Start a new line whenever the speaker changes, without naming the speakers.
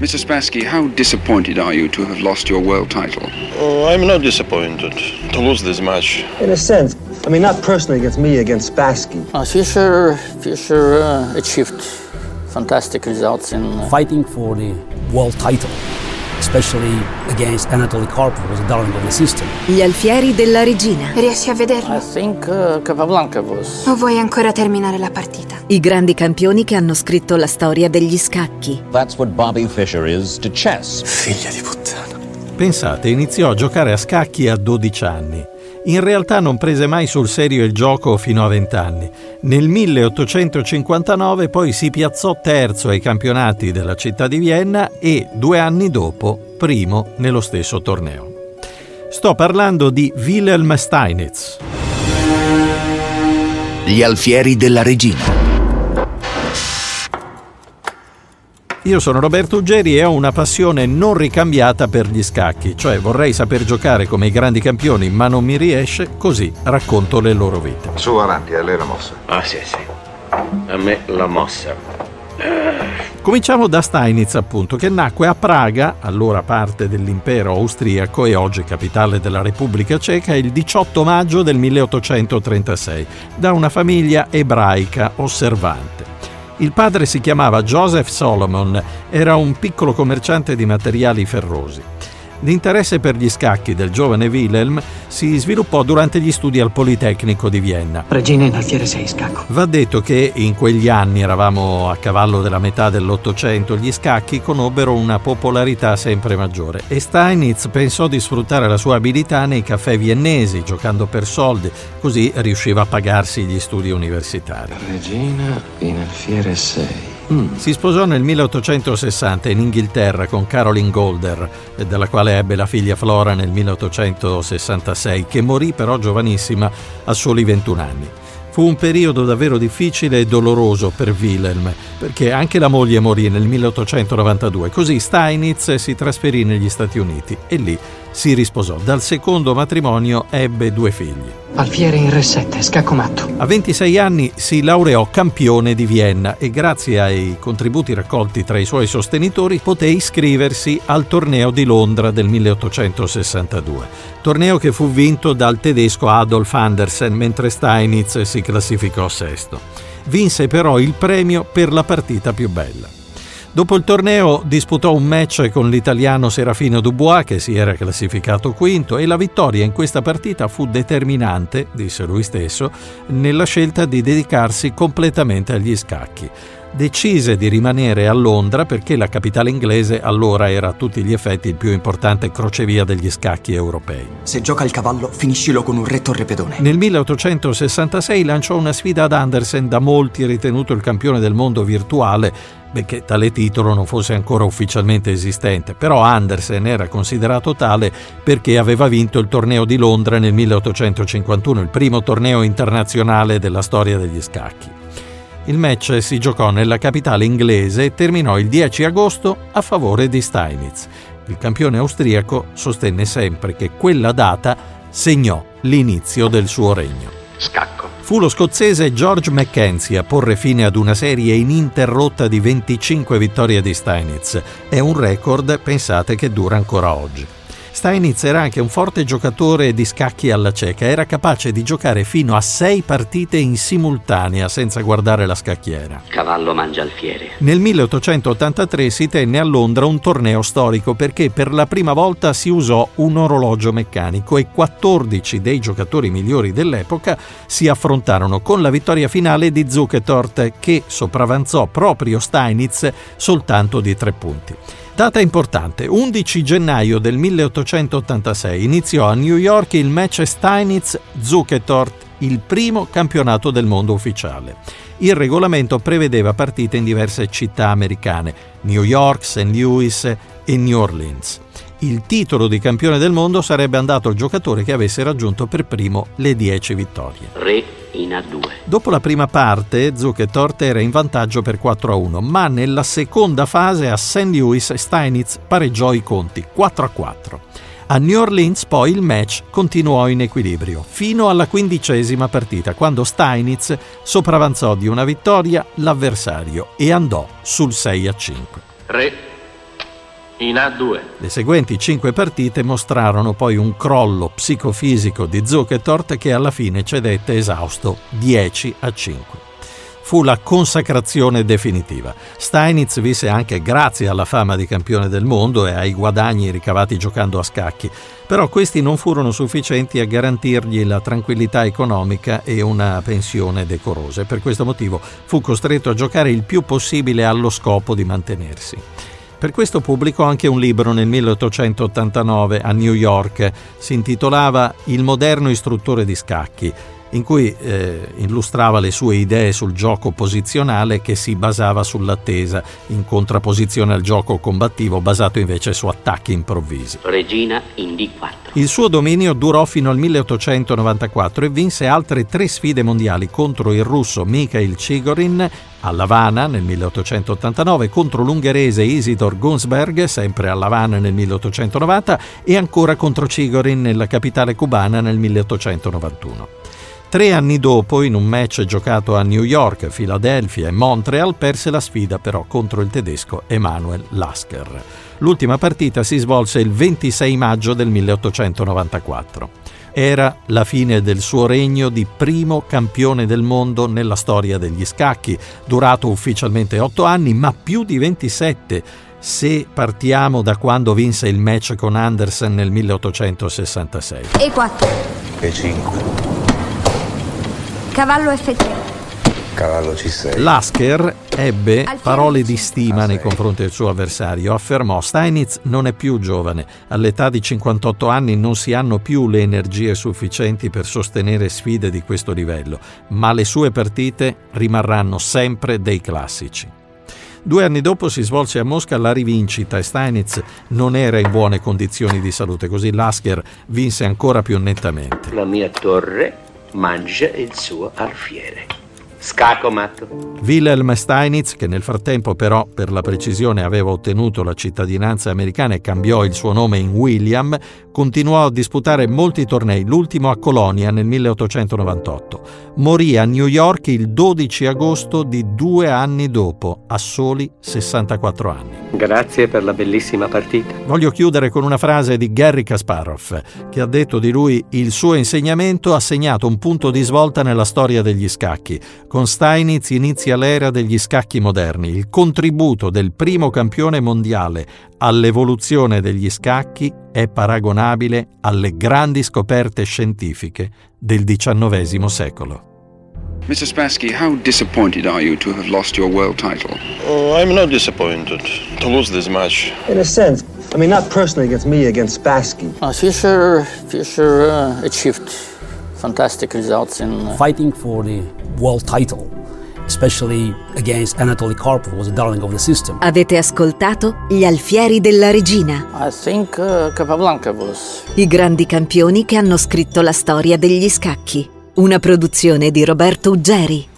Mr. Spassky, how disappointed are you to have lost your world title?
Oh, I'm not disappointed to lose this match.
In a sense. I mean, not personally against me, against Spassky.
Uh, Fischer, Fischer uh, achieved fantastic results in uh,
fighting for the world title. Especially against Anatoly Karpov, who was a darling of the system.
Gli alfieri della regina.
Riesci a vederlo?
I think uh, Capablanca was.
O vuoi ancora terminare la partita?
I grandi campioni che hanno scritto la storia degli scacchi.
That's what Bobby Fischer is to chess.
Figlia di puttana.
Pensate, iniziò a giocare a scacchi a 12 anni. In realtà non prese mai sul serio il gioco fino a 20 anni. Nel 1859 poi si piazzò terzo ai campionati della città di Vienna e due anni dopo primo nello stesso torneo. Sto parlando di Wilhelm Steinitz.
Gli alfieri della regina.
Io sono Roberto Uggeri e ho una passione non ricambiata per gli scacchi, cioè vorrei saper giocare come i grandi campioni, ma non mi riesce, così racconto le loro vite.
Su avanti, a lei la mossa.
Ah sì sì, a me la mossa.
Cominciamo da Steinitz, appunto, che nacque a Praga, allora parte dell'impero austriaco e oggi capitale della Repubblica Ceca, il 18 maggio del 1836, da una famiglia ebraica osservante. Il padre si chiamava Joseph Solomon, era un piccolo commerciante di materiali ferrosi. L'interesse per gli scacchi del giovane Wilhelm si sviluppò durante gli studi al Politecnico di Vienna.
Regina in alfiere 6 scacco.
Va detto che in quegli anni, eravamo a cavallo della metà dell'Ottocento, gli scacchi conobbero una popolarità sempre maggiore e Steinitz pensò di sfruttare la sua abilità nei caffè viennesi, giocando per soldi, così riusciva a pagarsi gli studi universitari.
Regina in alfiere 6.
Mm. Si sposò nel 1860 in Inghilterra con Caroline Golder, dalla quale ebbe la figlia Flora nel 1866, che morì però giovanissima a soli 21 anni. Fu un periodo davvero difficile e doloroso per Wilhelm, perché anche la moglie morì nel 1892, così Steinitz si trasferì negli Stati Uniti e lì si risposò. Dal secondo matrimonio ebbe due figli.
Alfiere in Re 7, scacco matto.
A 26 anni si laureò campione di Vienna e grazie ai contributi raccolti tra i suoi sostenitori poté iscriversi al torneo di Londra del 1862. Torneo che fu vinto dal tedesco Adolf Andersen mentre Steinitz si classificò sesto. Vinse però il premio per la partita più bella. Dopo il torneo disputò un match con l'italiano Serafino Dubois che si era classificato quinto e la vittoria in questa partita fu determinante, disse lui stesso, nella scelta di dedicarsi completamente agli scacchi decise di rimanere a Londra perché la capitale inglese allora era a tutti gli effetti il più importante crocevia degli scacchi europei.
Se gioca il cavallo, finiscilo con un re torrepedone.
Nel 1866 lanciò una sfida ad Andersen, da molti ritenuto il campione del mondo virtuale, benché tale titolo non fosse ancora ufficialmente esistente, però Andersen era considerato tale perché aveva vinto il torneo di Londra nel 1851, il primo torneo internazionale della storia degli scacchi. Il match si giocò nella capitale inglese e terminò il 10 agosto a favore di Steinitz. Il campione austriaco sostenne sempre che quella data segnò l'inizio del suo regno.
Scacco.
Fu lo scozzese George Mackenzie a porre fine ad una serie ininterrotta di 25 vittorie di Steinitz. È un record, pensate, che dura ancora oggi. Steinitz era anche un forte giocatore di scacchi alla cieca, era capace di giocare fino a sei partite in simultanea senza guardare la scacchiera.
Cavallo mangia alfiere.
Nel 1883 si tenne a Londra un torneo storico perché per la prima volta si usò un orologio meccanico e 14 dei giocatori migliori dell'epoca si affrontarono con la vittoria finale di Zuckertort che sopravanzò proprio Steinitz soltanto di tre punti. Data importante, 11 gennaio del 1886 iniziò a New York il match Steinitz-Zuckertort, il primo campionato del mondo ufficiale. Il regolamento prevedeva partite in diverse città americane, New York, St. Louis e New Orleans. Il titolo di campione del mondo sarebbe andato al giocatore che avesse raggiunto per primo le 10 vittorie.
Re in A2.
Dopo la prima parte, Zuckertort era in vantaggio per 4 a 1, ma nella seconda fase a St. Louis Steinitz pareggiò i conti 4 a 4. A New Orleans poi il match continuò in equilibrio, fino alla quindicesima partita, quando Steinitz sopravanzò di una vittoria l'avversario e andò sul 6 a 5.
Re In A2.
Le seguenti cinque partite mostrarono poi un crollo psicofisico di Zuckertort che alla fine cedette esausto 10 a 5 fu la consacrazione definitiva. Steinitz visse anche grazie alla fama di campione del mondo e ai guadagni ricavati giocando a scacchi, però questi non furono sufficienti a garantirgli la tranquillità economica e una pensione decorosa e per questo motivo fu costretto a giocare il più possibile allo scopo di mantenersi. Per questo pubblicò anche un libro nel 1889 a New York, si intitolava Il moderno istruttore di scacchi in cui eh, illustrava le sue idee sul gioco posizionale che si basava sull'attesa, in contrapposizione al gioco combattivo basato invece su attacchi improvvisi.
Regina in D4.
Il suo dominio durò fino al 1894 e vinse altre tre sfide mondiali contro il russo Mikhail Chigorin a Lavana nel 1889, contro l'ungherese Isidor Gunsberg, sempre a Lavana nel 1890, e ancora contro Chigorin nella capitale cubana nel 1891. Tre anni dopo, in un match giocato a New York, Philadelphia e Montreal, perse la sfida però contro il tedesco Emanuel Lasker. L'ultima partita si svolse il 26 maggio del 1894. Era la fine del suo regno di primo campione del mondo nella storia degli scacchi, durato ufficialmente otto anni, ma più di 27 se partiamo da quando vinse il match con Andersen nel 1866.
E 4.
E 5.
Cavallo F3.
Cavallo C6.
Lasker ebbe parole di stima nei confronti del suo avversario. Affermò: Steinitz non è più giovane. All'età di 58 anni non si hanno più le energie sufficienti per sostenere sfide di questo livello, ma le sue partite rimarranno sempre dei classici. Due anni dopo si svolse a Mosca la rivincita e Steinitz non era in buone condizioni di salute, così Lasker vinse ancora più nettamente.
La mia torre mangia il suo alfiere. Scacco matto.
Wilhelm Steinitz, che nel frattempo però per la precisione aveva ottenuto la cittadinanza americana e cambiò il suo nome in William, continuò a disputare molti tornei, l'ultimo a Colonia nel 1898. Morì a New York il 12 agosto di due anni dopo, a soli 64 anni.
Grazie per la bellissima partita.
Voglio chiudere con una frase di Gary Kasparov, che ha detto di lui il suo insegnamento ha segnato un punto di svolta nella storia degli scacchi. Con Steinitz inizia l'era degli scacchi moderni. Il contributo del primo campione mondiale all'evoluzione degli scacchi è paragonabile alle grandi scoperte scientifiche del XIX secolo.
Mr. Spassky, how disappointed are you to have lost your world title?
Oh, I'm not disappointed to lose this match.
In a sense, I mean, not personally against me, against Spassky.
Uh, Fischer, Fischer uh, achieved fantastic results in uh,
fighting for the world title. Especially against Anatoly Karpov, was a darling of the system.
Avete ascoltato Gli alfieri della regina?
I think uh, Capablanca was.
I grandi campioni che hanno scritto la storia degli scacchi. Una produzione di Roberto Uggeri.